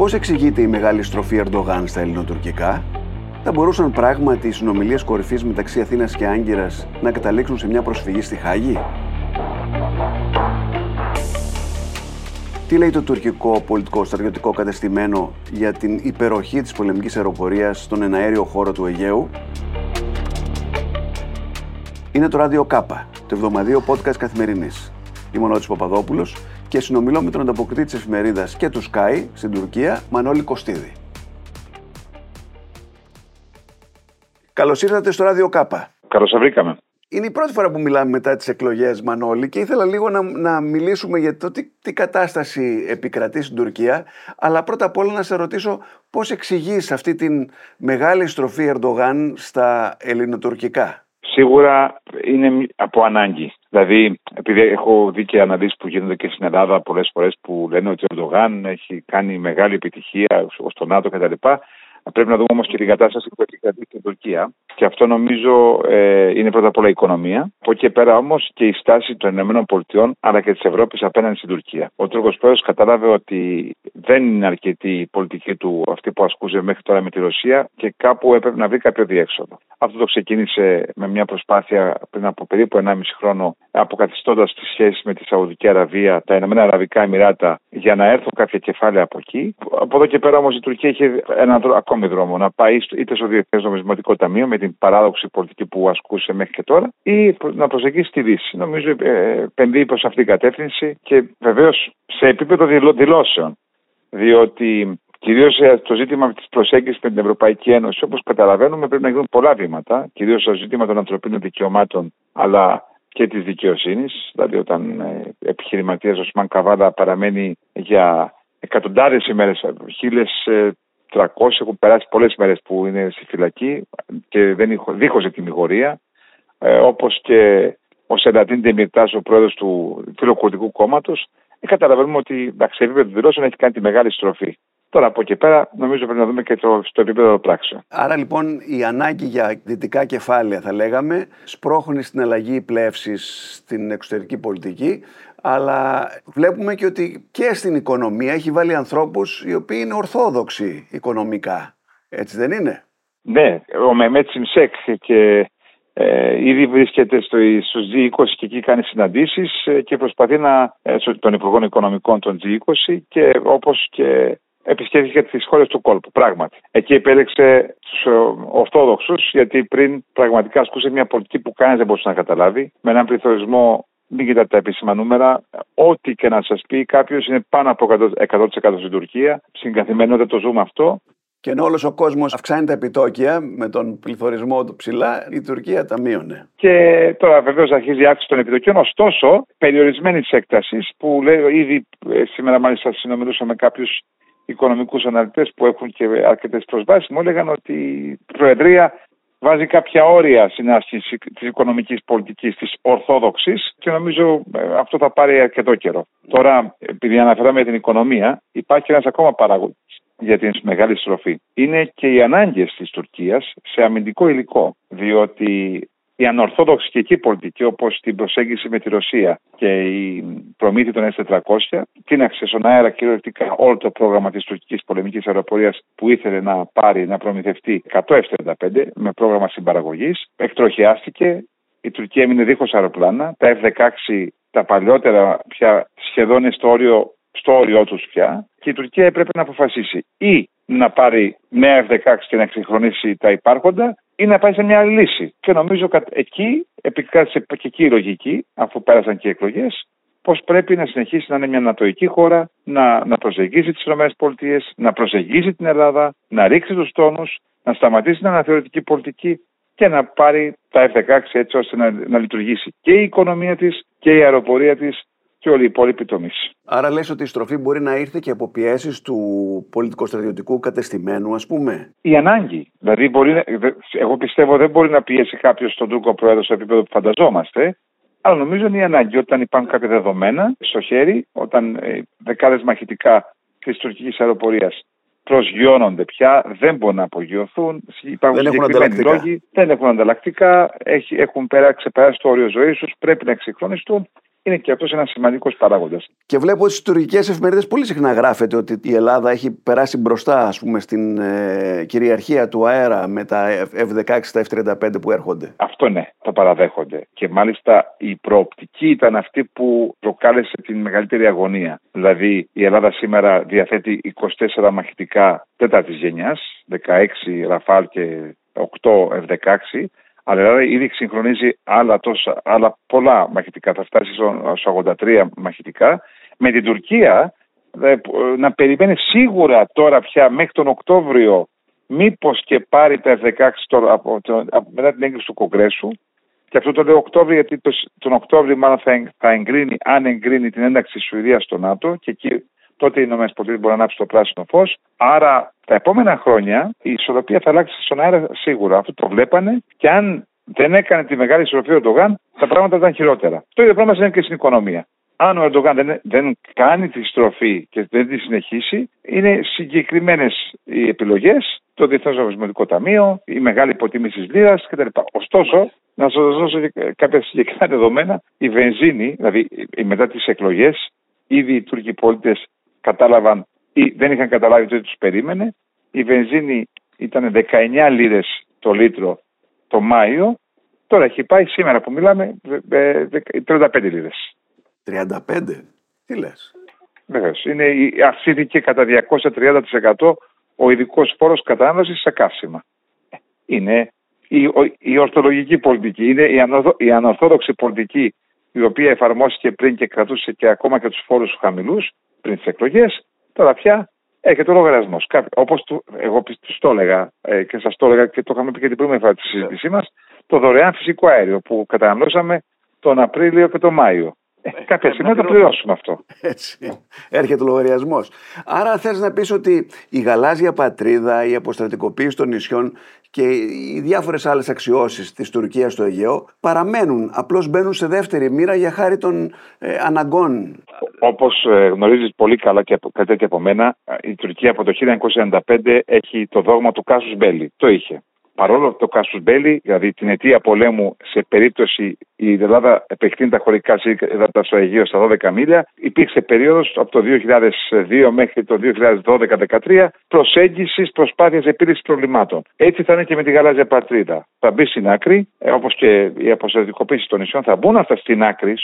Πώς εξηγείται η μεγάλη στροφή Ερντογάν στα ελληνοτουρκικά, θα μπορούσαν πράγματι οι συνομιλίες κορυφής μεταξύ Αθήνας και Άγκυρας να καταλήξουν σε μια προσφυγή στη Χάγη; Τι λέει το τουρκικό πολιτικό στρατιωτικό κατεστημένο για την υπεροχή της πολεμικής αεροπορίας στον εναέριο χώρο του Αιγαίου; Είναι το ράδιο ΚΑΠΑ, το εβδομαδίο podcast καθημερινής. Είμαι ο Νότης Παπαδόπουλος και συνομιλώ με τον ανταποκριτή της εφημερίδας και του Sky στην Τουρκία, Μανώλη Κωστίδη. Καλώς ήρθατε στο ράδιο ΚΑΠΑ. Καλώς βρήκαμε. Είναι η πρώτη φορά που μιλάμε μετά τις εκλογές Μανώλη και ήθελα λίγο να, να μιλήσουμε για το τι, τι κατάσταση επικρατεί στην Τουρκία αλλά πρώτα απ' όλα να σε ρωτήσω πώς εξηγείς αυτή την μεγάλη στροφή Ερντογάν στα ελληνοτουρκικά. Σίγουρα είναι από ανάγκη. Δηλαδή, επειδή έχω δει και αναλύσεις που γίνονται και στην Ελλάδα πολλές φορές που λένε ότι ο Ερντογάν έχει κάνει μεγάλη επιτυχία στο ΝΑΤΟ κτλ. Πρέπει να δούμε όμως και την κατάσταση που επικρατεί στην Τουρκία. Και αυτό νομίζω ε, είναι πρώτα απ' όλα η οικονομία. Από εκεί και πέρα όμως και η στάση των ΗΠΑ αλλά και της Ευρώπης απέναντι στην Τουρκία. Ο Τούρκος πρόεδρος κατάλαβε ότι δεν είναι αρκετή η πολιτική του αυτή που ασκούσε μέχρι τώρα με τη Ρωσία και κάπου έπρεπε να βρει κάποιο διέξοδο. Αυτό το ξεκίνησε με μια προσπάθεια πριν από περίπου 1,5 χρόνο αποκαθιστώντας τις σχέσεις με τη Σαουδική Αραβία, τα Ηνωμένα Αραβικά Εμμυράτα για να έρθουν κάποια κεφάλαια από εκεί. Από εδώ και πέρα όμως η Τουρκία είχε έναν ακόμη δρόμο να πάει είτε στο Διεθνές Νομισματικό Ταμείο με την παράδοξη πολιτική που ασκούσε μέχρι και τώρα ή να προσεγγίσει τη Δύση. Νομίζω ε, επενδύει προς αυτήν την κατεύθυνση και βεβαίως σε επίπεδο δηλώσεων. Διότι Κυρίως ε, το ζήτημα της προσέγγισης με την Ευρωπαϊκή Ένωση, όπως καταλαβαίνουμε, πρέπει να γίνουν πολλά βήματα. Κυρίως το ζήτημα των ανθρωπίνων δικαιωμάτων, αλλά και της δικαιοσύνης. Δηλαδή, όταν ε, επιχειρηματίας ο Σμαν Καβάλα παραμένει για εκατοντάδες ημέρες, χίλιες 300 έχουν περάσει πολλές μέρες που είναι στη φυλακή και δεν δίχως τιμιγορία ε, όπως και ο Σελατίν Τεμιρτάς, ο πρόεδρος του Φιλοκουρδικού κόμματος ε, καταλαβαίνουμε ότι εντάξει, σε επίπεδο δηλώσεων έχει κάνει τη μεγάλη στροφή. Τώρα από εκεί πέρα νομίζω πρέπει να δούμε και το, στο επίπεδο πράξεων. Άρα λοιπόν η ανάγκη για δυτικά κεφάλαια θα λέγαμε σπρώχνει στην αλλαγή πλεύσης στην εξωτερική πολιτική αλλά βλέπουμε και ότι και στην οικονομία έχει βάλει ανθρώπους οι οποίοι είναι ορθόδοξοι οικονομικά. Έτσι δεν είναι; Ναι, ο Μεμέτ Σιμσέκ και ε, ήδη βρίσκεται στο, στους G20 και εκεί κάνει συναντήσεις ε, και προσπαθεί να, ε, των Υπουργών Οικονομικών των G20 και όπως και επισκέφθηκε τις χώρες του κόλπου, πράγματι. Εκεί επέλεξε τους ε, Ορθόδοξους γιατί πριν πραγματικά ασκούσε μια πολιτική που κανείς δεν μπορούσε να καταλάβει με έναν πληθωρισμό μην κοιτάτε τα επίσημα νούμερα. Ό,τι και να σας πει κάποιος είναι πάνω από 100%, στην Τουρκία. Στην καθημερινότητα το ζούμε αυτό. Και ενώ όλος ο κόσμος αυξάνει τα επιτόκια με τον πληθωρισμό του ψηλά, η Τουρκία τα μείωνε. Και τώρα βεβαίως αρχίζει η αύξηση των επιτοκίων, ωστόσο περιορισμένη έκτασης που λέει ήδη ε, σήμερα μάλιστα συνομιλούσα με κάποιους οικονομικούς αναλυτές που έχουν και αρκετές προσβάσεις, μου έλεγαν ότι η Προεδρία βάζει κάποια όρια στην άσκηση της οικονομικής πολιτικής της Ορθόδοξης και νομίζω ε, αυτό θα πάρει αρκετό καιρό. Τώρα, επειδή αναφεράμε την οικονομία, υπάρχει ένας ακόμα παράγοντας για την μεγάλη στροφή. Είναι και οι ανάγκες της Τουρκίας σε αμυντικό υλικό. Διότι η ανορθόδοξη και εκεί πολιτική, όπως την προσέγγιση με τη Ρωσία και η προμήθεια των S400, τίναξε στον αέρα κυριολεκτικά όλο το πρόγραμμα της τουρκικής πολεμικής αεροπορίας που ήθελε να πάρει, να προμηθευτεί 100 F-35 με πρόγραμμα συμπαραγωγής. Εκτροχιάστηκε, η Τουρκία έμεινε δίχως αεροπλάνα. Τα F-16, τα παλιότερα, πια σχεδόν είναι στο όριο, στο όριό τους πια. Και η Τουρκία έπρεπε να αποφασίσει ή να πάρει νέα F-16 και να εξυγχρονίσει τα υπάρχοντα ή να πάει σε μια άλλη λύση. Και νομίζω ότι εκεί επικράτησε και εκεί η λογική, αφού πέρασαν και οι εκλογές, πως πρέπει να συνεχίσει να είναι μια ανατοϊκή χώρα, να, να προσεγγίσει τις ΗΠΑ, να προσεγγίσει την Ελλάδα, να ρίξει τους τόνους, να σταματήσει την αναθεωρητική πολιτική και να πάρει τα F-16 έτσι ώστε να, να λειτουργήσει και η οικονομία της και η αεροπορία της και όλοι οι υπόλοιποι τομείς. Άρα λες ότι η στροφή μπορεί να ήρθε και από πιέσεις του πολιτικο-στρατιωτικού κατεστημένου, ας πούμε; Η ανάγκη. Δηλαδή, μπορεί, εγώ πιστεύω δεν μπορεί να πιέσει κάποιος τον Τούρκο Πρόεδρο στο επίπεδο που φανταζόμαστε. Αλλά νομίζω είναι η ανάγκη όταν υπάρχουν κάποια δεδομένα στο χέρι, όταν ε, δεκάδες μαχητικά της τουρκικής αεροπορίας προσγειώνονται πια, δεν μπορούν να απογειωθούν. Υπάρχουν δεν έχουν λόγοι, δεν έχουν ανταλλακτικά, έχουν ξεπεράσει το όριο ζωής τους, πρέπει να εξυγχρονιστούν είναι και αυτός ένας σημαντικός παράγοντας. Και βλέπω ότι στις τουρκικές εφημερίδες πολύ συχνά γράφεται ότι η Ελλάδα έχει περάσει μπροστά ας πούμε, στην ε, κυριαρχία του αέρα με τα F-16, τα F-35 που έρχονται. Αυτό ναι, το παραδέχονται. Και μάλιστα η προοπτική ήταν αυτή που προκάλεσε την μεγαλύτερη αγωνία. Δηλαδή η Ελλάδα σήμερα διαθέτει 24 μαχητικά τέταρτης γενιάς, 16 Ραφάλ και 8 F-16 αλλά δηλαδή ήδη συγχρονίζει άλλα, τόσα, άλλα πολλά μαχητικά. Θα φτάσει στο 83 μαχητικά. Με την Τουρκία να περιμένει σίγουρα τώρα πια μέχρι τον Οκτώβριο μήπως και πάρει τα F-16 από, από, μετά την έγκριση του Κογκρέσου και αυτό το λέω Οκτώβριο γιατί το, τον Οκτώβριο μάλλον θα, θα εγκρίνει, αν εγκρίνει την ένταξη της Σουηδίας στο ΝΑΤΟ και εκεί τότε οι ΗΠΑ μπορεί να ανάψει το πράσινο φως. Άρα τα επόμενα χρόνια η ισορροπία θα αλλάξει στον αέρα σίγουρα. Αυτό το βλέπανε και αν δεν έκανε τη μεγάλη ισορροπία ο Ερντογάν, τα πράγματα ήταν χειρότερα. Το ίδιο πράγμα είναι και στην οικονομία. Αν ο Ερντογάν δεν, δεν κάνει τη στροφή και δεν τη συνεχίσει, είναι συγκεκριμένες οι επιλογές, το Διεθνές Νομισματικό Ταμείο, η μεγάλη υποτίμηση της λίρας κτλ. Ωστόσο, να σας δώσω κάποια συγκεκριμένα δεδομένα, η βενζίνη, δηλαδή μετά τις εκλογές, ήδη οι Τούρκοι πολίτες κατάλαβαν ή δεν είχαν καταλάβει ότι τους περίμενε. Η βενζίνη ήταν 19 λίρες το λίτρο το Μάιο. Τώρα έχει πάει σήμερα που μιλάμε 35 λίρες. 35? Τι λες; Βεβαίως. Αυξήθηκε κατά 230% ο ειδικός φόρος κατανάλωσης σε καύσιμα. Είναι η, η ορθολογική πολιτική, είναι η, ανορθω, η ανορθόδοξη πολιτική η οποία εφαρμόστηκε πριν και κρατούσε και ακόμα και τους φόρους χαμηλούς πριν τις εκλογές, τώρα πια έχετε λογαριασμός. Όπως εγώ τους το έλεγα ε, και σας το έλεγα και το είχαμε πει και την πρώτη φορά τη συζήτησή μας, το δωρεάν φυσικό αέριο που καταναλώσαμε τον Απρίλιο και τον Μάιο. Ε, κάποια στιγμή θα το πληρώσουμε αυτό. Έτσι. Έρχεται ο λογαριασμός. Άρα θες να πεις ότι η γαλάζια πατρίδα, η αποστρατικοποίηση των νησιών και οι διάφορες άλλες αξιώσεις της Τουρκίας στο Αιγαίο παραμένουν. Απλώς μπαίνουν σε δεύτερη μοίρα για χάρη των ε, αναγκών. Όπως ε, γνωρίζεις πολύ καλά και κάτι και από μένα, η Τουρκία από το 1995 έχει το δόγμα του Κάσους Μπέλη. Το είχε. Παρόλο το Κάσου Μπέλη, δηλαδή την αιτία πολέμου, σε περίπτωση η Ελλάδα επεκτείνει τα χωρικά σύγκρατα στο Αιγαίο στα 12 μίλια, υπήρξε περίοδος από το 2002 μέχρι το 2012-2013 προσέγγισης προσπάθειας επίλυσης προβλημάτων. Έτσι θα είναι και με τη γαλάζια πατρίδα. Θα μπει στην άκρη, ε, όπως και η αποστατικοποίηση των νησιών, θα μπουν αυτά στην άκρη,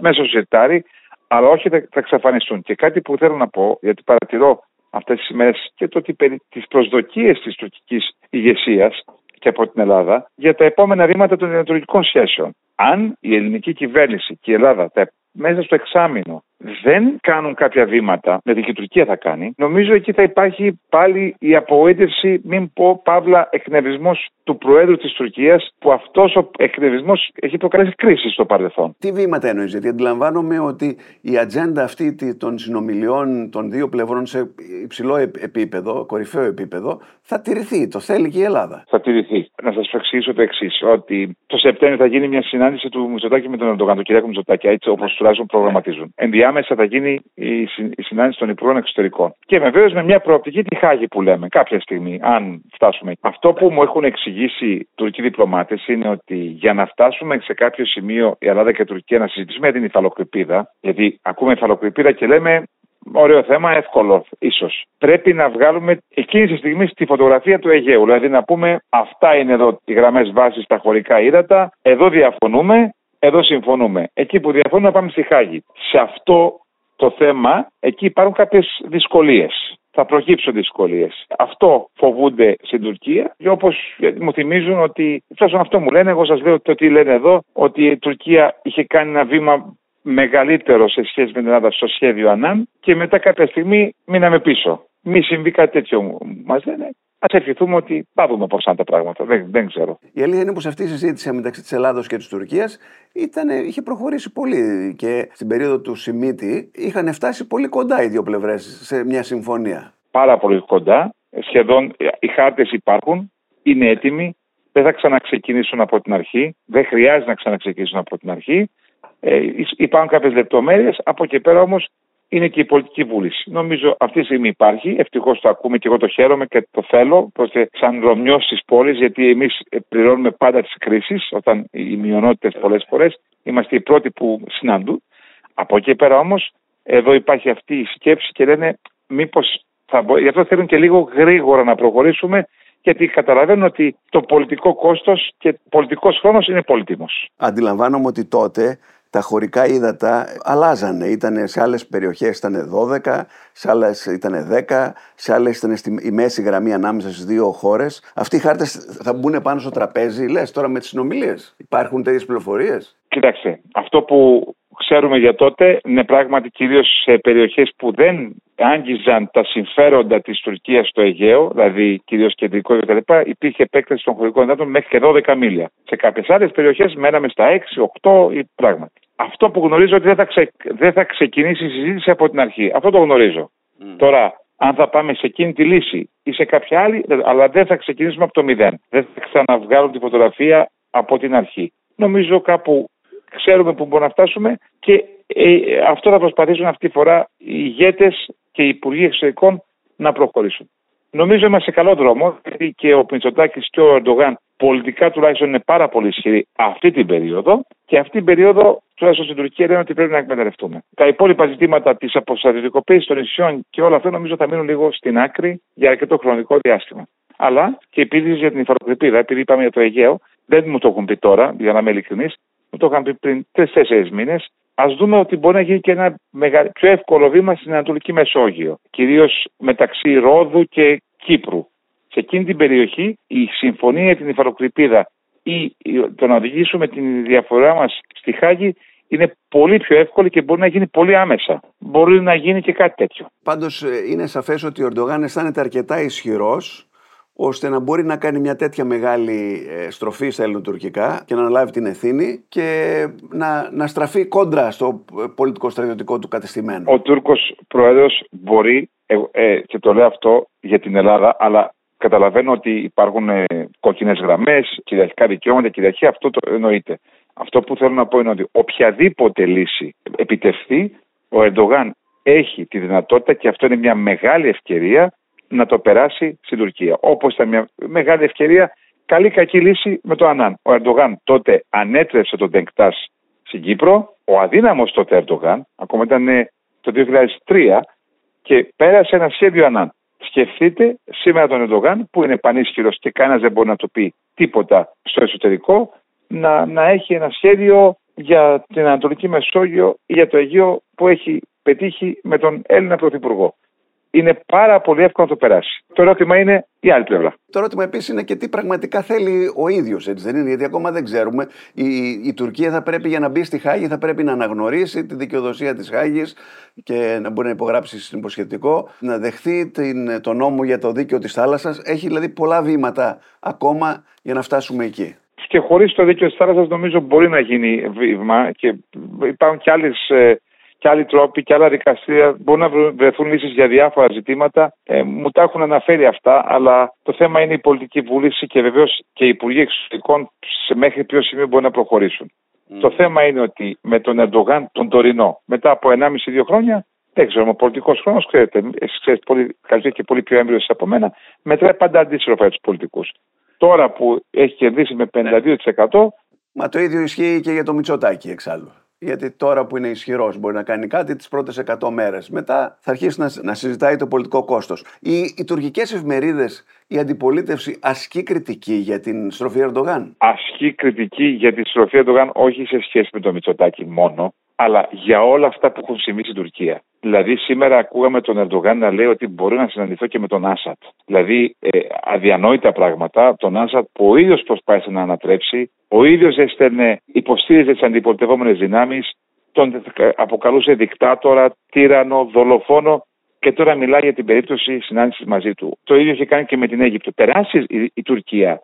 μέσα στο σιρτάρι, αλλά όχι θα εξαφανιστούν. Και κάτι που θέλω να πω, γιατί παρατηρώ αυτές τις ημέρε και το ότι περί τις προσδοκίες της τουρκικής ηγεσίας και από την Ελλάδα για τα επόμενα βήματα των διατροφικών σχέσεων. Αν η ελληνική κυβέρνηση και η Ελλάδα τα μέσα στο εξάμεινο δεν κάνουν κάποια βήματα, δηλαδή και η Τουρκία θα κάνει, νομίζω εκεί θα υπάρχει πάλι η απογοήτευση, μην πω παύλα, εκνευρισμός του Προέδρου της Τουρκίας, που αυτός ο εκνευρισμός έχει προκαλέσει κρίση στο παρελθόν. Τι βήματα εννοείς, γιατί αντιλαμβάνομαι ότι η ατζέντα αυτή των συνομιλιών των δύο πλευρών σε υψηλό επίπεδο, κορυφαίο επίπεδο, θα τηρηθεί. Το θέλει και η Ελλάδα. Θα τηρηθεί. Να σας εξηγήσω το εξής, ότι το Σεπτέμβριο θα γίνει μια συνάντηση του Μητσοτάκη με τον Ερντογάν, τον κ. Μητσοτάκη, έτσι όπως τουλάχιστον προγραμματίζουν άμεσα θα γίνει η, συνάντηση των Υπουργών Εξωτερικών. Και βεβαίως με μια προοπτική τη Χάγη που λέμε κάποια στιγμή, αν φτάσουμε. Αυτό που μου έχουν εξηγήσει οι Τουρκοί διπλωμάτες είναι ότι για να φτάσουμε σε κάποιο σημείο η Ελλάδα και η Τουρκία να συζητήσουμε για την υφαλοκρηπίδα, γιατί ακούμε υφαλοκρηπίδα και λέμε Ωραίο θέμα, εύκολο ίσως. Πρέπει να βγάλουμε εκείνη τη στιγμή τη φωτογραφία του Αιγαίου. Δηλαδή να πούμε αυτά είναι εδώ οι γραμμές βάσης στα χωρικά ύδατα, εδώ διαφωνούμε, εδώ συμφωνούμε. Εκεί που διαφωνούμε να πάμε στη Χάγη. Σε αυτό το θέμα, εκεί υπάρχουν κάποιες δυσκολίες. Θα προκύψουν δυσκολίες. Αυτό φοβούνται στην Τουρκία και όπως μου θυμίζουν ότι, τουλάχιστον αυτό μου λένε, εγώ σας λέω το τι λένε εδώ, ότι η Τουρκία είχε κάνει ένα βήμα μεγαλύτερο σε σχέση με την Ελλάδα στο σχέδιο ΑΝΑΝ και μετά κάποια στιγμή μείναμε πίσω. Μη συμβεί κάτι τέτοιο, μας λένε. Α ευχηθούμε ότι θα δούμε πώς θα τα πράγματα. Δεν, δεν ξέρω. Η αλήθεια είναι πως αυτή η συζήτηση μεταξύ της Ελλάδα και της Τουρκίας είχε προχωρήσει πολύ και στην περίοδο του Σιμίτη είχαν φτάσει πολύ κοντά οι δύο πλευρές σε μια συμφωνία. Πάρα πολύ κοντά. Σχεδόν οι χάρτες υπάρχουν, είναι έτοιμοι, δεν θα ξαναξεκινήσουν από την αρχή, δεν χρειάζεται να ξαναξεκινήσουν από την αρχή. Ε, υπάρχουν κάποιες λεπτομέρειες. Από εκεί πέρα όμως είναι και η πολιτική βούληση. Νομίζω αυτή τη στιγμή υπάρχει. Ευτυχώς το ακούμε και εγώ το χαίρομαι και το θέλω. Ώστε σαν Ρωμιό της πόλης, γιατί εμείς πληρώνουμε πάντα τις κρίσεις, όταν οι μειονότητες πολλές φορές είμαστε οι πρώτοι που συναντούν. Από εκεί πέρα όμως, εδώ υπάρχει αυτή η σκέψη και λένε μήπως θα μπο... Γι' αυτό θέλουν και λίγο γρήγορα να προχωρήσουμε γιατί καταλαβαίνουν ότι το πολιτικό κόστος και πολιτικός χρόνος είναι πολύτιμος. Αντιλαμβάνομαι ότι τότε τα χωρικά ύδατα αλλάζανε. Ήτανε, σε άλλες περιοχές ήταν 12, σε άλλες ήταν 10, σε άλλες ήταν στη, η μέση γραμμή ανάμεσα στις δύο χώρες. Αυτοί οι χάρτες θα μπουν πάνω στο τραπέζι, λες, τώρα με τις συνομιλίες. Υπάρχουν τέτοιες πληροφορίες; Κοιτάξτε, αυτό που ξέρουμε για τότε είναι πράγματι κυρίως σε περιοχές που δεν άγγιζαν τα συμφέροντα της Τουρκίας στο Αιγαίο, δηλαδή κυρίως κεντρικό κτλ. Υπήρχε επέκταση των χωρικών υδάτων μέχρι και 12 μίλια. Σε κάποιες άλλες περιοχές μέναμε στα 6, 8 ή πράγματι. Αυτό που γνωρίζω ότι δεν θα, ξε... δεν θα ξεκινήσει η συζήτηση από την αρχή. Αυτό το γνωρίζω. Mm. Τώρα, αν θα πάμε σε εκείνη τη λύση ή σε κάποια άλλη, αλλά δεν θα ξεκινήσουμε από το μηδέν. Δεν θα ξαναβγάλουν τη φωτογραφία από την αρχή. Νομίζω κάπου ξέρουμε που μπορούμε να φτάσουμε και ε, αυτό θα προσπαθήσουν αυτή τη φορά οι ηγέτες και οι υπουργοί εξωτερικών να προχωρήσουν. Νομίζω είμαστε σε καλό δρόμο, γιατί και ο Πιντσοτάκης και ο Ερντογάν πολιτικά τουλάχιστον είναι πάρα πολύ ισχυροί αυτή την περίοδο και αυτή την περίοδο τουλάχιστον στην Τουρκία λένε ότι πρέπει να εκμεταλλευτούμε. Τα υπόλοιπα ζητήματα της αποστρατιωτικοποίησης των νησιών και όλα αυτά νομίζω θα μείνουν λίγο στην άκρη για αρκετό χρονικό διάστημα. Αλλά και επίση για την υφαλοκρηπίδα, επειδή είπαμε για το Αιγαίο, δεν μου το έχουν πει τώρα, για να είμαι ειλικρινής, μου το είχαν πει πριν τρει-τέσσερι μήνες. Α δούμε ότι μπορεί να γίνει και ένα πιο εύκολο βήμα στην Ανατολική Μεσόγειο, κυρίως μεταξύ Ρόδου και Κύπρου. Σε εκείνη την περιοχή η συμφωνία για την υφαλοκρηπίδα ή το να οδηγήσουμε την διαφορά μας στη Χάγη είναι πολύ πιο εύκολη και μπορεί να γίνει πολύ άμεσα. Μπορεί να γίνει και κάτι τέτοιο. Πάντως ε, είναι σαφές ότι ο Ερντογάν αισθάνεται αρκετά ισχυρός ώστε να μπορεί να κάνει μια τέτοια μεγάλη ε, στροφή στα ελληνοτουρκικά και να αναλάβει την ευθύνη και να, να στραφεί κόντρα στο ε, πολιτικό στρατιωτικό του κατεστημένο. Ο Τούρκος Πρόεδρος μπορεί, ε, ε, και το λέω αυτό για την Ελλάδα, αλλά καταλαβαίνω ότι υπάρχουν ε, κόκκινες γραμμές, κυριαρχικά δικαιώματα, κυριαρχία, αυτό το εννοείται. Αυτό που θέλω να πω είναι ότι οποιαδήποτε λύση επιτευχθεί, ο Ερντογάν έχει τη δυνατότητα και αυτό είναι μια μεγάλη ευκαιρία να το περάσει στην Τουρκία. Όπως ήταν μια μεγάλη ευκαιρία, καλή κακή λύση με το Ανάν. Ο Ερντογάν τότε ανέτρεψε τον Τενκτά στην Κύπρο. Ο αδύναμος τότε Ερντογάν, ακόμα ήταν ε, το 2003, και πέρασε ένα σχέδιο Ανάν. Σκεφτείτε σήμερα τον Ερντογάν που είναι πανίσχυρος και κανένας δεν μπορεί να το πει τίποτα στο εσωτερικό, να, να έχει ένα σχέδιο για την Ανατολική Μεσόγειο ή για το Αιγαίο που έχει πετύχει με τον Έλληνα Πρωθυπουργό είναι πάρα πολύ εύκολο να το περάσει. Το ερώτημα είναι η άλλη πλευρά. Το ερώτημα επίσης είναι και τι πραγματικά θέλει ο ίδιος, έτσι δεν είναι, γιατί ακόμα δεν ξέρουμε. Η, η Τουρκία θα πρέπει για να μπει στη Χάγη, θα πρέπει να αναγνωρίσει τη δικαιοδοσία της Χάγης και να μπορεί να υπογράψει συμποσχετικό, να δεχθεί την, τον νόμο για το δίκαιο της θάλασσας. Έχει δηλαδή πολλά βήματα ακόμα για να φτάσουμε εκεί. Και χωρίς το δίκαιο της θάλασσας, νομίζω μπορεί να γίνει βήμα και υπάρχουν και άλλες και άλλοι τρόποι και άλλα δικαστήρια μπορούν να βρεθούν λύσεις για διάφορα ζητήματα. Ε, μου τα έχουν αναφέρει αυτά, αλλά το θέμα είναι η πολιτική βούληση και βεβαίως και οι υπουργοί εξωτερικών σε μέχρι ποιο σημείο μπορούν να προχωρήσουν. Το θέμα είναι ότι με τον Ερντογάν, τον τωρινό, μετά από 1,5-2 χρόνια, δεν ξέρω, ο πολιτικός χρόνος, ξέρετε, εσείς ξέρετε πολύ καλύτερα και πολύ πιο έμπειρος από μένα, μετράει πάντα αντίστροφα για τους πολιτικούς. Τώρα που έχει κερδίσει με 52%. Μα το ίδιο ισχύει και για το Μητσοτάκι εξάλλου γιατί τώρα που είναι ισχυρός μπορεί να κάνει κάτι τις πρώτες 100 μέρες. Μετά θα αρχίσει να, να συζητάει το πολιτικό κόστος. Οι, οι τουρκικές εφημερίδες, η αντιπολίτευση ασκεί κριτική για την στροφή Ερντογάν; Ασκεί κριτική για την στροφή Ερντογάν όχι σε σχέση με το Μητσοτάκι μόνο, αλλά για όλα αυτά που έχουν συμβεί στην Τουρκία. Δηλαδή, σήμερα ακούγαμε τον Ερντογάν να λέει ότι μπορεί να συναντηθώ και με τον Άσατ. Δηλαδή, ε, αδιανόητα πράγματα. Τον Άσατ που ο ίδιος προσπάθησε να ανατρέψει, ο ίδιος έστελνε, υποστήριζε τις αντιπολιτευόμενες δυνάμεις, τον αποκαλούσε δικτάτορα, τύρανο, δολοφόνο και τώρα μιλάει για την περίπτωση συνάντησης μαζί του. Το ίδιο είχε κάνει και με την Αίγυπτο. Περάσει η, η Τουρκία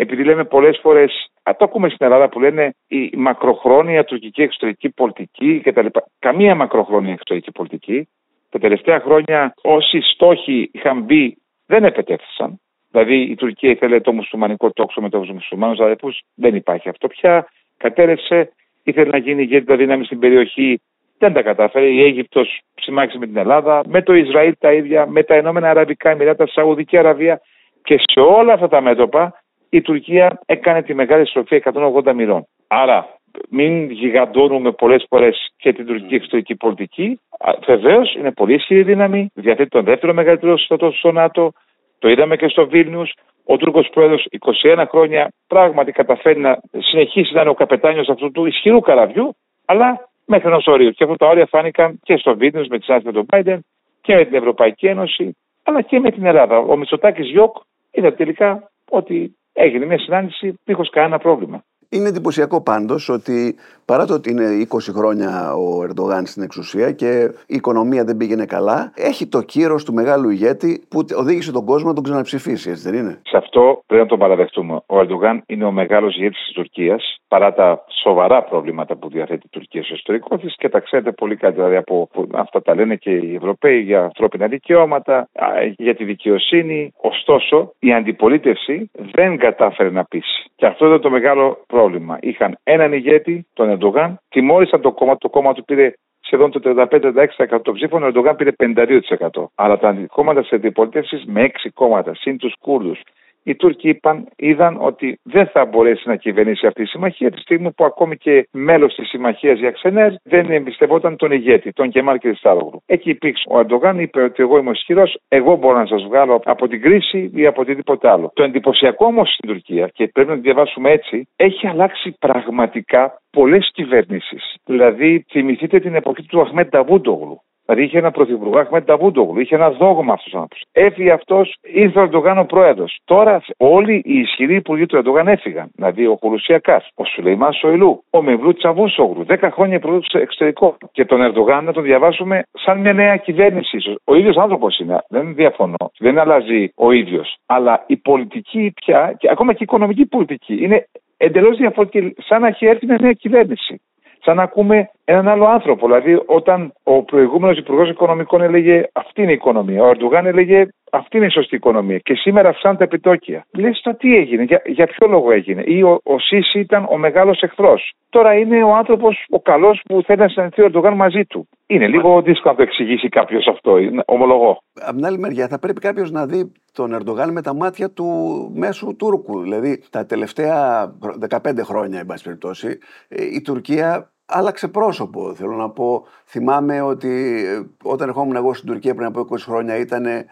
επειδή λέμε πολλές φορές, α, το ακούμε στην Ελλάδα που λένε η μακροχρόνια τουρκική εξωτερική πολιτική κτλ. Καμία μακροχρόνια εξωτερική πολιτική. Τα τελευταία χρόνια όσοι στόχοι είχαν μπει δεν επετέθησαν. Δηλαδή η Τουρκία ήθελε το μουσουλμανικό τόξο με τους μουσουλμάνους αδερφού. Δεν υπάρχει αυτό πια. Κατέρευσε, ήθελε να γίνει ηγέτητα δύναμη στην περιοχή Δεν τα κατάφερε. Η Αίγυπτος συμμάχησε με την Ελλάδα, με το Ισραήλ τα ίδια, με τα Ηνωμένα Αραβικά Εμμυράτα, Σαουδική Αραβία. Και σε όλα αυτά τα μέτωπα η Τουρκία έκανε τη μεγάλη στροφή 180 μοιρών. Άρα μην γιγαντώνουμε πολλές φορές και την τουρκική εξωτερική πολιτική. Βεβαίως είναι πολύ ισχυρή δύναμη, διαθέτει τον δεύτερο μεγαλύτερο στρατό στο ΝΑΤΟ. Το είδαμε και στο Βίλνιους. Ο Τούρκος πρόεδρος 21 χρόνια πράγματι καταφέρει να συνεχίσει να είναι ο καπετάνιος αυτού του ισχυρού καραβιού, αλλά μέχρι ενός ορίου. Και αυτά τα όρια φάνηκαν και στο Βίλνιους με τη συνάντηση με τον Biden και με την Ευρωπαϊκή Ένωση, αλλά και με την Ελλάδα. Ο Μητσοτάκης Γιώκ είδα τελικά ότι έγινε μια συνάντηση δίχως κανένα πρόβλημα. Είναι εντυπωσιακό πάντως ότι παρά το ότι είναι 20 χρόνια ο Ερντογάν στην εξουσία και η οικονομία δεν πήγαινε καλά, έχει το κύρος του μεγάλου ηγέτη που οδήγησε τον κόσμο να τον ξαναψηφίσει, έτσι δεν είναι; Σε αυτό πρέπει να τον παραδεχτούμε. Ο Ερντογάν είναι ο μεγάλος ηγέτης της Τουρκίας, παρά τα σοβαρά προβλήματα που διαθέτει η Τουρκία στο εσωτερικό της και τα ξέρετε πολύ καλύτερα. Δηλαδή από αυτά τα λένε και οι Ευρωπαίοι για ανθρώπινα δικαιώματα, για τη δικαιοσύνη. Ωστόσο, η αντιπολίτευση δεν κατάφερε να πείσει. Και αυτό ήταν το μεγάλο πρόβλημα. Είχαν έναν ηγέτη, τον Ερντογάν, τιμώρησαν το κόμμα, το κόμμα του πήρε σχεδόν το 35-36% των ψήφων, ο Ερντογάν πήρε 52%. Αλλά τα κόμματα της αντιπολίτευσης με 6 κόμματα, συν τους Κούρδους, οι Τούρκοι είπαν, είδαν ότι δεν θα μπορέσει να κυβερνήσει αυτή η συμμαχία τη στιγμή που ακόμη και μέλος της συμμαχίας για Ξενέρ δεν εμπιστευόταν τον ηγέτη, τον Κεμάλ Κριστάλογλου. Εκεί υπήρξε. Ο Αντογάν είπε ότι εγώ είμαι ισχυρός, εγώ μπορώ να σας βγάλω από την κρίση ή από οτιδήποτε άλλο. Το εντυπωσιακό όμως στην Τουρκία, και πρέπει να το διαβάσουμε έτσι, έχει αλλάξει πραγματικά πολλές κυβερνήσεις. Δηλαδή, θυμηθείτε την εποχή του Αχμέτ Νταβούντογλου Δηλαδή είχε ένα πρωθυπουργό, Αχμέτ Ταβούντογλου, είχε ένα δόγμα αυτός ο άνθρωπος. Έφυγε αυτός, ήρθε ο Ερντογάν ο πρόεδρος. Τώρα όλοι οι ισχυροί υπουργοί του Ερντογάν έφυγαν. Δηλαδή ο Κουλουσιακάς, ο Σουλεϊμάν Σοηλού, ο Μευλού Τσαβούσογλου, 10 χρόνια υπουργός του εξωτερικό. Και τον Ερντογάν να τον διαβάσουμε σαν μια νέα κυβέρνηση ίσως. Ο ίδιος άνθρωπος είναι, δεν διαφωνώ. Δεν αλλάζει ο ίδιος. Αλλά η πολιτική πια, και ακόμα και η οικονομική πολιτική, είναι εντελώς διαφορετική. Σαν να έχει έρθει μια νέα κυβέρνηση σαν να ακούμε έναν άλλο άνθρωπο. Δηλαδή, όταν ο προηγούμενος Υπουργός Οικονομικών έλεγε Αυτή είναι η οικονομία, ο Ερντογάν έλεγε Αυτή είναι η σωστή οικονομία. Και σήμερα φτάνουν τα επιτόκια. Λες το τι έγινε, για, για ποιο λόγο έγινε; Ή ο, ο Σίση ήταν ο μεγάλος εχθρός. Τώρα είναι ο άνθρωπος ο καλός που θέλει να συναντηθεί ο Ερντογάν μαζί του. Είναι λίγο δύσκολο να το εξηγήσει κάποιος αυτό, ομολογώ. Από την άλλη μεριά, θα πρέπει κάποιος να δει τον Ερντογάν με τα μάτια του μέσου Τούρκου. Δηλαδή, τα τελευταία 15 χρόνια, εν πάση περιπτώσει, ε, η Τουρκία άλλαξε πρόσωπο. Θέλω να πω, θυμάμαι ότι ε, όταν ερχόμουν εγώ στην Τουρκία πριν από 20 χρόνια ήταν ε,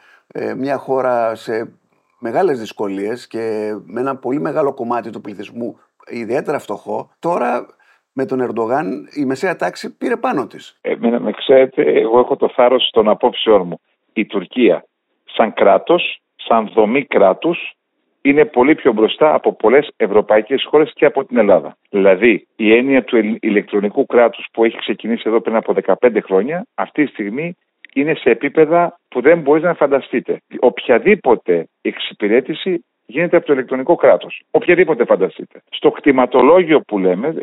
μια χώρα σε μεγάλες δυσκολίες και με ένα πολύ μεγάλο κομμάτι του πληθυσμού ιδιαίτερα φτωχό. Τώρα με τον Ερντογάν η μεσαία τάξη πήρε πάνω της. Εμένα με ξέρετε, εγώ έχω το θάρρος των απόψεών μου. Η Τουρκία σαν κράτος, σαν δομή κράτους είναι πολύ πιο μπροστά από πολλές ευρωπαϊκές χώρες και από την Ελλάδα. Δηλαδή, η έννοια του ηλεκτρονικού κράτους που έχει ξεκινήσει εδώ πριν από 15 χρόνια, αυτή τη στιγμή είναι σε επίπεδα που δεν μπορεί να φανταστείτε. Οποιαδήποτε εξυπηρέτηση γίνεται από το ηλεκτρονικό κράτος. Οποιαδήποτε φανταστείτε. Στο κτηματολόγιο που λέμε,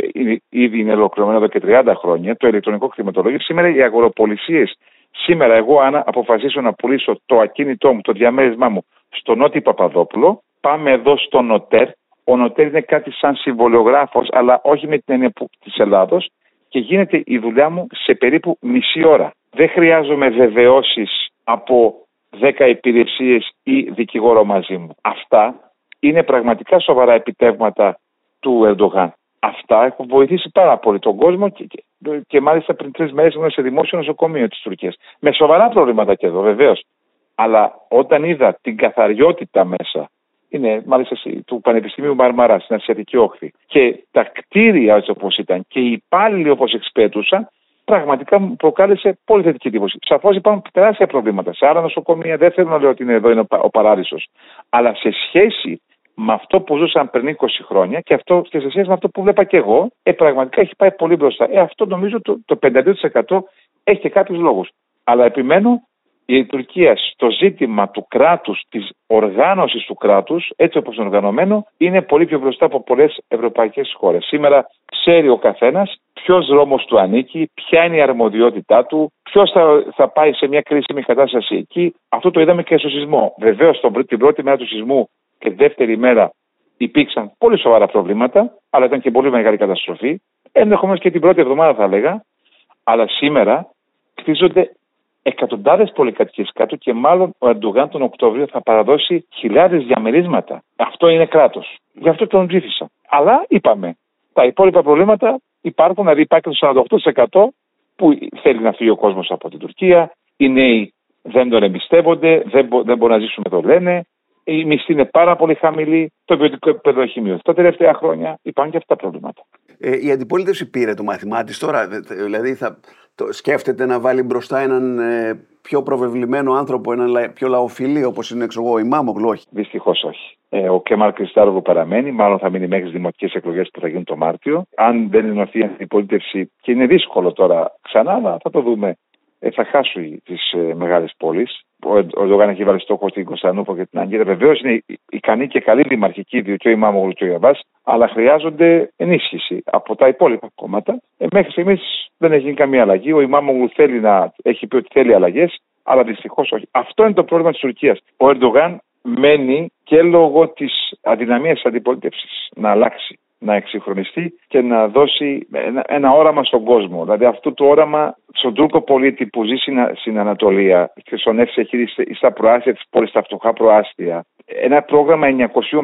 ήδη είναι ολοκληρωμένο εδώ και 30 χρόνια, το ηλεκτρονικό κτηματολόγιο, σήμερα οι αγοροπολισίες, σήμερα εγώ αν αποφασίσω να πουλήσω το ακίνητό μου, το διαμέρισμά μου στο Νότι Παπαδόπουλο, πάμε εδώ στο νοτέρ. Ο νοτέρ είναι κάτι σαν συμβολιογράφος, αλλά όχι με την έννοια της Ελλάδος και γίνεται η δουλειά μου σε περίπου μισή ώρα. Δεν χρειάζομαι βεβαιώσεις από 10 υπηρεσίες ή δικηγόρο μαζί μου. Αυτά είναι πραγματικά σοβαρά επιτεύγματα του Ερντογάν. Αυτά έχουν βοηθήσει πάρα πολύ τον κόσμο και, και, και μάλιστα πριν τρεις μέρες ήμουν σε δημόσιο νοσοκομείο της Τουρκίας. Με σοβαρά προβλήματα και εδώ βεβαίως. Αλλά όταν είδα την καθαριότητα μέσα, είναι μάλιστα του Πανεπιστημίου Μαρμαράς στην Ασιατική Όχθη. Και τα κτίρια έτσι όπως ήταν και οι υπάλληλοι όπως εξπέτουσαν, πραγματικά μου προκάλεσε πολύ θετική εντύπωση. Σαφώς υπάρχουν τεράστια προβλήματα. Σε άλλα νοσοκομεία δεν θέλω να λέω ότι είναι εδώ είναι ο παράδεισος. Αλλά σε σχέση με αυτό που ζούσαν πριν 20 χρόνια και, αυτό, και σε σχέση με αυτό που βλέπα και εγώ, ε, πραγματικά έχει πάει πολύ μπροστά. Ε, αυτό νομίζω το, το 52% έχει και κάποιους λόγους. Αλλά επιμένω η Τουρκία στο ζήτημα του κράτους, της οργάνωσης του κράτους, έτσι όπως είναι οργανωμένο, είναι πολύ πιο μπροστά από πολλές ευρωπαϊκές χώρες. Σήμερα ξέρει ο καθένας ποιος δρόμος του ανήκει, ποια είναι η αρμοδιότητά του, ποιος θα, θα πάει σε μια κρίσιμη κατάσταση εκεί. Αυτό το είδαμε και στο σεισμό. Βεβαίως την πρώτη μέρα του σεισμού και τη δεύτερη μέρα υπήρξαν πολύ σοβαρά προβλήματα, αλλά ήταν και πολύ μεγάλη καταστροφή. Ενδεχομένως και την πρώτη εβδομάδα θα έλεγα. Αλλά σήμερα χτίζονται εκατοντάδες πολυκατοικίες κάτω και μάλλον ο Ερντογάν τον Οκτώβριο θα παραδώσει χιλιάδες διαμερίσματα. Αυτό είναι κράτος. Γι' αυτό τον ψήφισα. Αλλά είπαμε, τα υπόλοιπα προβλήματα υπάρχουν, δηλαδή υπάρχει το 48% που θέλει να φύγει ο κόσμος από την Τουρκία, οι νέοι δεν τον εμπιστεύονται, δεν, μπο, δεν μπορούν να ζήσουν με το λένε, η μισθή είναι πάρα πολύ χαμηλή, το ποιοτικό επίπεδο έχει μειωθεί. Τα τελευταία χρόνια υπάρχουν και αυτά τα προβλήματα. Ε, η αντιπολίτευση πήρε το μάθημά της τώρα, δηλαδή θα, το, σκέφτεται να βάλει μπροστά έναν ε, πιο προβεβλημένο άνθρωπο, έναν πιο λαοφιλή όπως είναι εξω εγώ, η Μάμογλου, όχι; Δυστυχώς όχι. Ε, ο Κέμαρ Κριστάροβο παραμένει, μάλλον θα μείνει μέχρι τις δημοτικές εκλογές που θα γίνουν το Μάρτιο. Αν δεν ενωθεί η αντιπολίτευση, και είναι δύσκολο τώρα ξανά, αλλά θα το δούμε ε, θα χάσουν τις ε, μεγάλες πόλεις. Ο Ερντογάν έχει βάλει στόχο στην Κωνσταντινούπολη και την Αγγίδα. Βεβαίως είναι ικανή και καλή δημαρχική, διότι ο Ιμάμογλου και ο Ιαβάς, αλλά χρειάζονται ενίσχυση από τα υπόλοιπα κόμματα. Ε, μέχρι στιγμής δεν έχει γίνει καμία αλλαγή. Ο Ιμάμογλου θέλει να έχει πει ότι θέλει αλλαγές, αλλά δυστυχώς όχι. Αυτό είναι το πρόβλημα της Τουρκίας. Ο Ερντογάν μένει και λόγω της αδυναμίας της αντιπολίτευσης να αλλάξει να εξυγχρονιστεί και να δώσει ένα, ένα όραμα στον κόσμο. Δηλαδή αυτό το όραμα στον Τούρκο πολίτη που ζει στην, Ανατολία και στον έχει στα προάστια της πόλης, στα φτωχά προάστια, ένα πρόγραμμα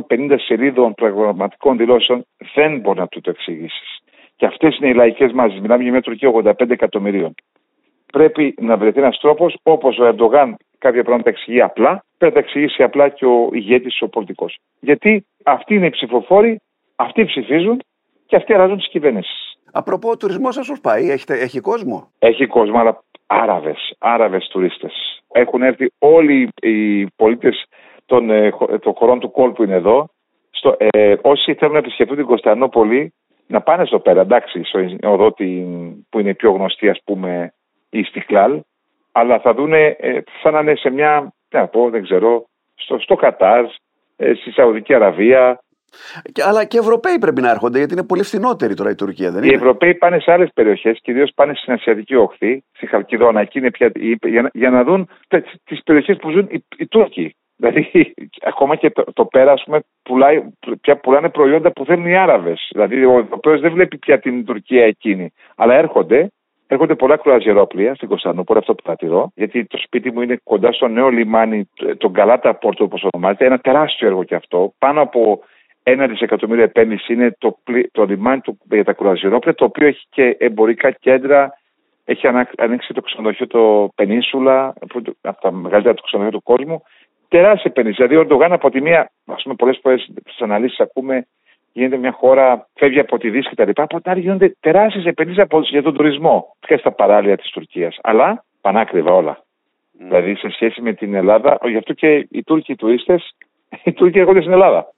950 σελίδων προγραμματικών δηλώσεων δεν μπορεί να του το εξηγήσεις. Και αυτές είναι οι λαϊκές μάζες. Μιλάμε για μια Τουρκία 85 εκατομμυρίων. Πρέπει να βρεθεί ένας τρόπος, όπως ο Ερντογάν κάποια πράγματα εξηγεί απλά, πρέπει να τα εξηγήσει απλά και ο ηγέτης, ο πολιτικός. Γιατί αυτοί είναι οι ψηφοφόροι αυτοί ψηφίζουν και αυτοί αλλάζουν τις κυβερνήσεις. Απροπό, ο τουρισμός σας πώς πάει, Έχετε, έχει κόσμο; Έχει κόσμο, αλλά Άραβες, Άραβες τουρίστες. Έχουν έρθει όλοι οι πολίτες των, ε, των χωρών του κόλπου είναι εδώ. Στο, ε, όσοι θέλουν να επισκεφτούν την Κωνσταντινούπολη, να πάνε στο πέρα, εντάξει, στο οδό που είναι πιο γνωστή, ας πούμε, η Στιχλάλ, αλλά θα δούνε, ε, σαν να είναι σε μια, να πω, δεν ξέρω, στο, στο Κατάρ, ε, στη Σαουδική Αραβία, αλλά και Ευρωπαίοι πρέπει να έρχονται, γιατί είναι πολύ φθηνότερη τώρα η Τουρκία, δεν είναι; Οι Ευρωπαίοι πάνε σε άλλες περιοχές, κυρίως πάνε στην Ασιατική Οχθή, στη Χαλκιδόνα, εκεί είναι πια, για, για να δουν τις περιοχές που ζουν οι, οι Τούρκοι. Δηλαδή, ακόμα και το, το πέρα, πούμε, πουλάει, πια πουλάνε προϊόντα που θέλουν οι Άραβες. Δηλαδή, ο Ευρωπαίος δεν βλέπει πια την Τουρκία εκείνη. Αλλά έρχονται, έρχονται πολλά κρουαζιερόπλια στην Κωνσταντινούπολη, αυτό που παρατηρώ, γιατί το σπίτι μου είναι κοντά στο νέο λιμάνι, τον Καλάτα Πόρτο, όπως ονομάζεται. Ένα τεράστιο έργο κι αυτό. Πάνω από ένα δισεκατομμύριο επένδυση είναι το, το λιμάνι του, για τα κουραζιερόπλαια, το οποίο έχει και εμπορικά κέντρα. Έχει ανοίξει το ξενοδοχείο το Πενίνσουλα, από τα μεγαλύτερα του ξενοδοχεία του κόσμου. Τεράστια επένδυση. Δηλαδή, ο Ερντογάν από τη μία, ας πούμε, πολλές φορές στις αναλύσεις ακούμε, γίνεται μια χώρα, φεύγει από τη Δύση κτλ. Από την άλλη γίνονται τεράστιες επενδύσεις για τον τουρισμό και στα παράλια της Τουρκίας. Αλλά πανάκριβα όλα. Mm. Δηλαδή, σε σχέση με την Ελλάδα, γι' αυτό και οι Τούρκοι τουρίστες, οι Τούρκοι έρχονται στην Ελλάδα.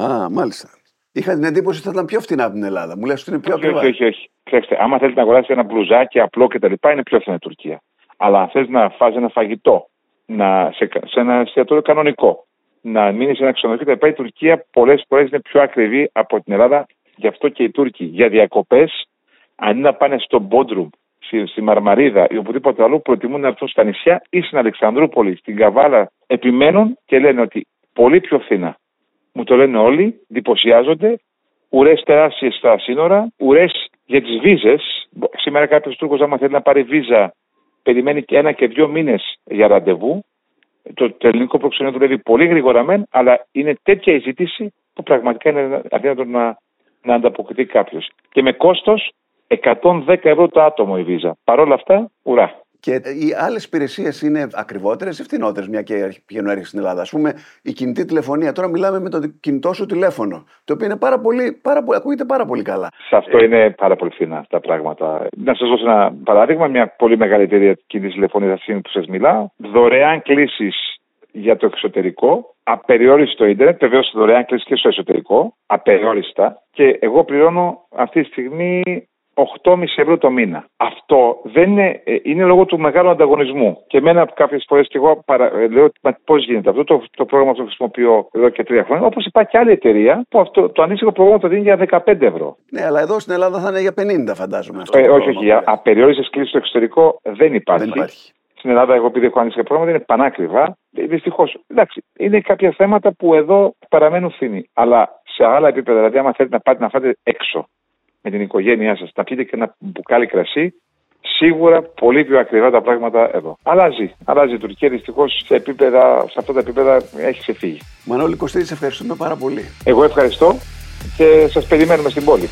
Α, μάλιστα. Είχα την εντύπωση ότι θα ήταν πιο φθηνά από την Ελλάδα. Μου λες ότι είναι πιο ακριβά. Όχι, όχι, όχι. Ξέρετε, άμα θέλετε να αγοράσετε ένα μπλουζάκι απλό κτλ., είναι πιο φθηνά η Τουρκία. Αλλά αν θες να φας ένα φαγητό να, σε, σε ένα εστιατόριο κανονικό, να μείνεις σε ένα ξενοδοχείο κτλ., η Τουρκία πολλές φορές είναι πιο ακριβή από την Ελλάδα. Γι' αυτό και οι Τούρκοι για διακοπές, αν είναι να πάνε στο Μπόντρουμ, στη, στη Μαρμαρίδα ή οπουδήποτε άλλο, προτιμούν να έρθουν στα νησιά ή στην Αλεξανδρούπολη, στην Καβάλα. Επιμένουν και λένε ότι πολύ πιο φθηνά μου το λένε όλοι, εντυπωσιάζονται. Ουρές τεράστιες στα σύνορα, ουρές για τις βίζες. Σήμερα κάποιος Τούρκος, άμα θέλει να πάρει βίζα, περιμένει και ένα και δύο μήνες για ραντεβού. Το, ελληνικό προξενείο δουλεύει πολύ γρήγορα μεν, αλλά είναι τέτοια η ζήτηση που πραγματικά είναι αδύνατο να, να ανταποκριθεί κάποιος. Και με κόστος 110 ευρώ το άτομο η βίζα. Παρ' όλα αυτά, ουρά. Και οι άλλες υπηρεσίες είναι ακριβότερες ή φθηνότερε, μια και πηγαίνουν έρχεται στην Ελλάδα. Α πούμε, η κινητή τηλεφωνία. Τώρα μιλάμε με το κινητό σου τηλέφωνο. Το οποίο είναι πάρα πολύ, πάρα πολύ, ακούγεται πάρα πολύ καλά. Σε αυτό είναι πάρα πολύ φθηνά τα πράγματα. Να σας δώσω ένα παράδειγμα. Μια πολύ μεγάλη εταιρεία κινητής τηλεφωνίας που σας μιλάω. Δωρεάν κλήσεις για το εξωτερικό, απεριόριστο ίντερνετ, βεβαίως δωρεάν κλήσεις και στο εσωτερικό, απεριόριστα. Και εγώ πληρώνω αυτή τη στιγμή 8,5 ευρώ το μήνα. Αυτό δεν είναι, ε, είναι λόγω του μεγάλου ανταγωνισμού. Και εμένα κάποιες φορές και εγώ παρα, ε, λέω πώς γίνεται αυτό. Το, το πρόγραμμα το χρησιμοποιώ εδώ και τρία χρόνια. Όπως υπάρχει και άλλη εταιρεία που αυτό, το αντίστοιχο πρόγραμμα το δίνει για 15 ευρώ. Ναι, αλλά εδώ στην Ελλάδα θα είναι για 50, φαντάζομαι. Αυτό ε, όχι, όχι. Απεριόριστες κλήσεις στο εξωτερικό δεν υπάρχει. Δεν υπάρχει. Στην Ελλάδα, εγώ επειδή έχω ανοίξει πρόγραμματα, είναι πανάκριβα. Ε, Δυστυχώς. Εντάξει, είναι κάποια θέματα που εδώ παραμένουν φθηνοί. Αλλά σε άλλα επίπεδα, δηλαδή, άμα θέλετε να πάτε να φάτε έξω με την οικογένειά σας, να πιείτε και ένα μπουκάλι κρασί, σίγουρα πολύ πιο ακριβά τα πράγματα εδώ. Αλλάζει. Αλλάζει η Τουρκία δυστυχώς σε, επίπεδα, σε αυτά τα επίπεδα έχει ξεφύγει. Μανώλη Κωστή, ευχαριστούμε πάρα πολύ. Εγώ ευχαριστώ και σας περιμένουμε στην πόλη.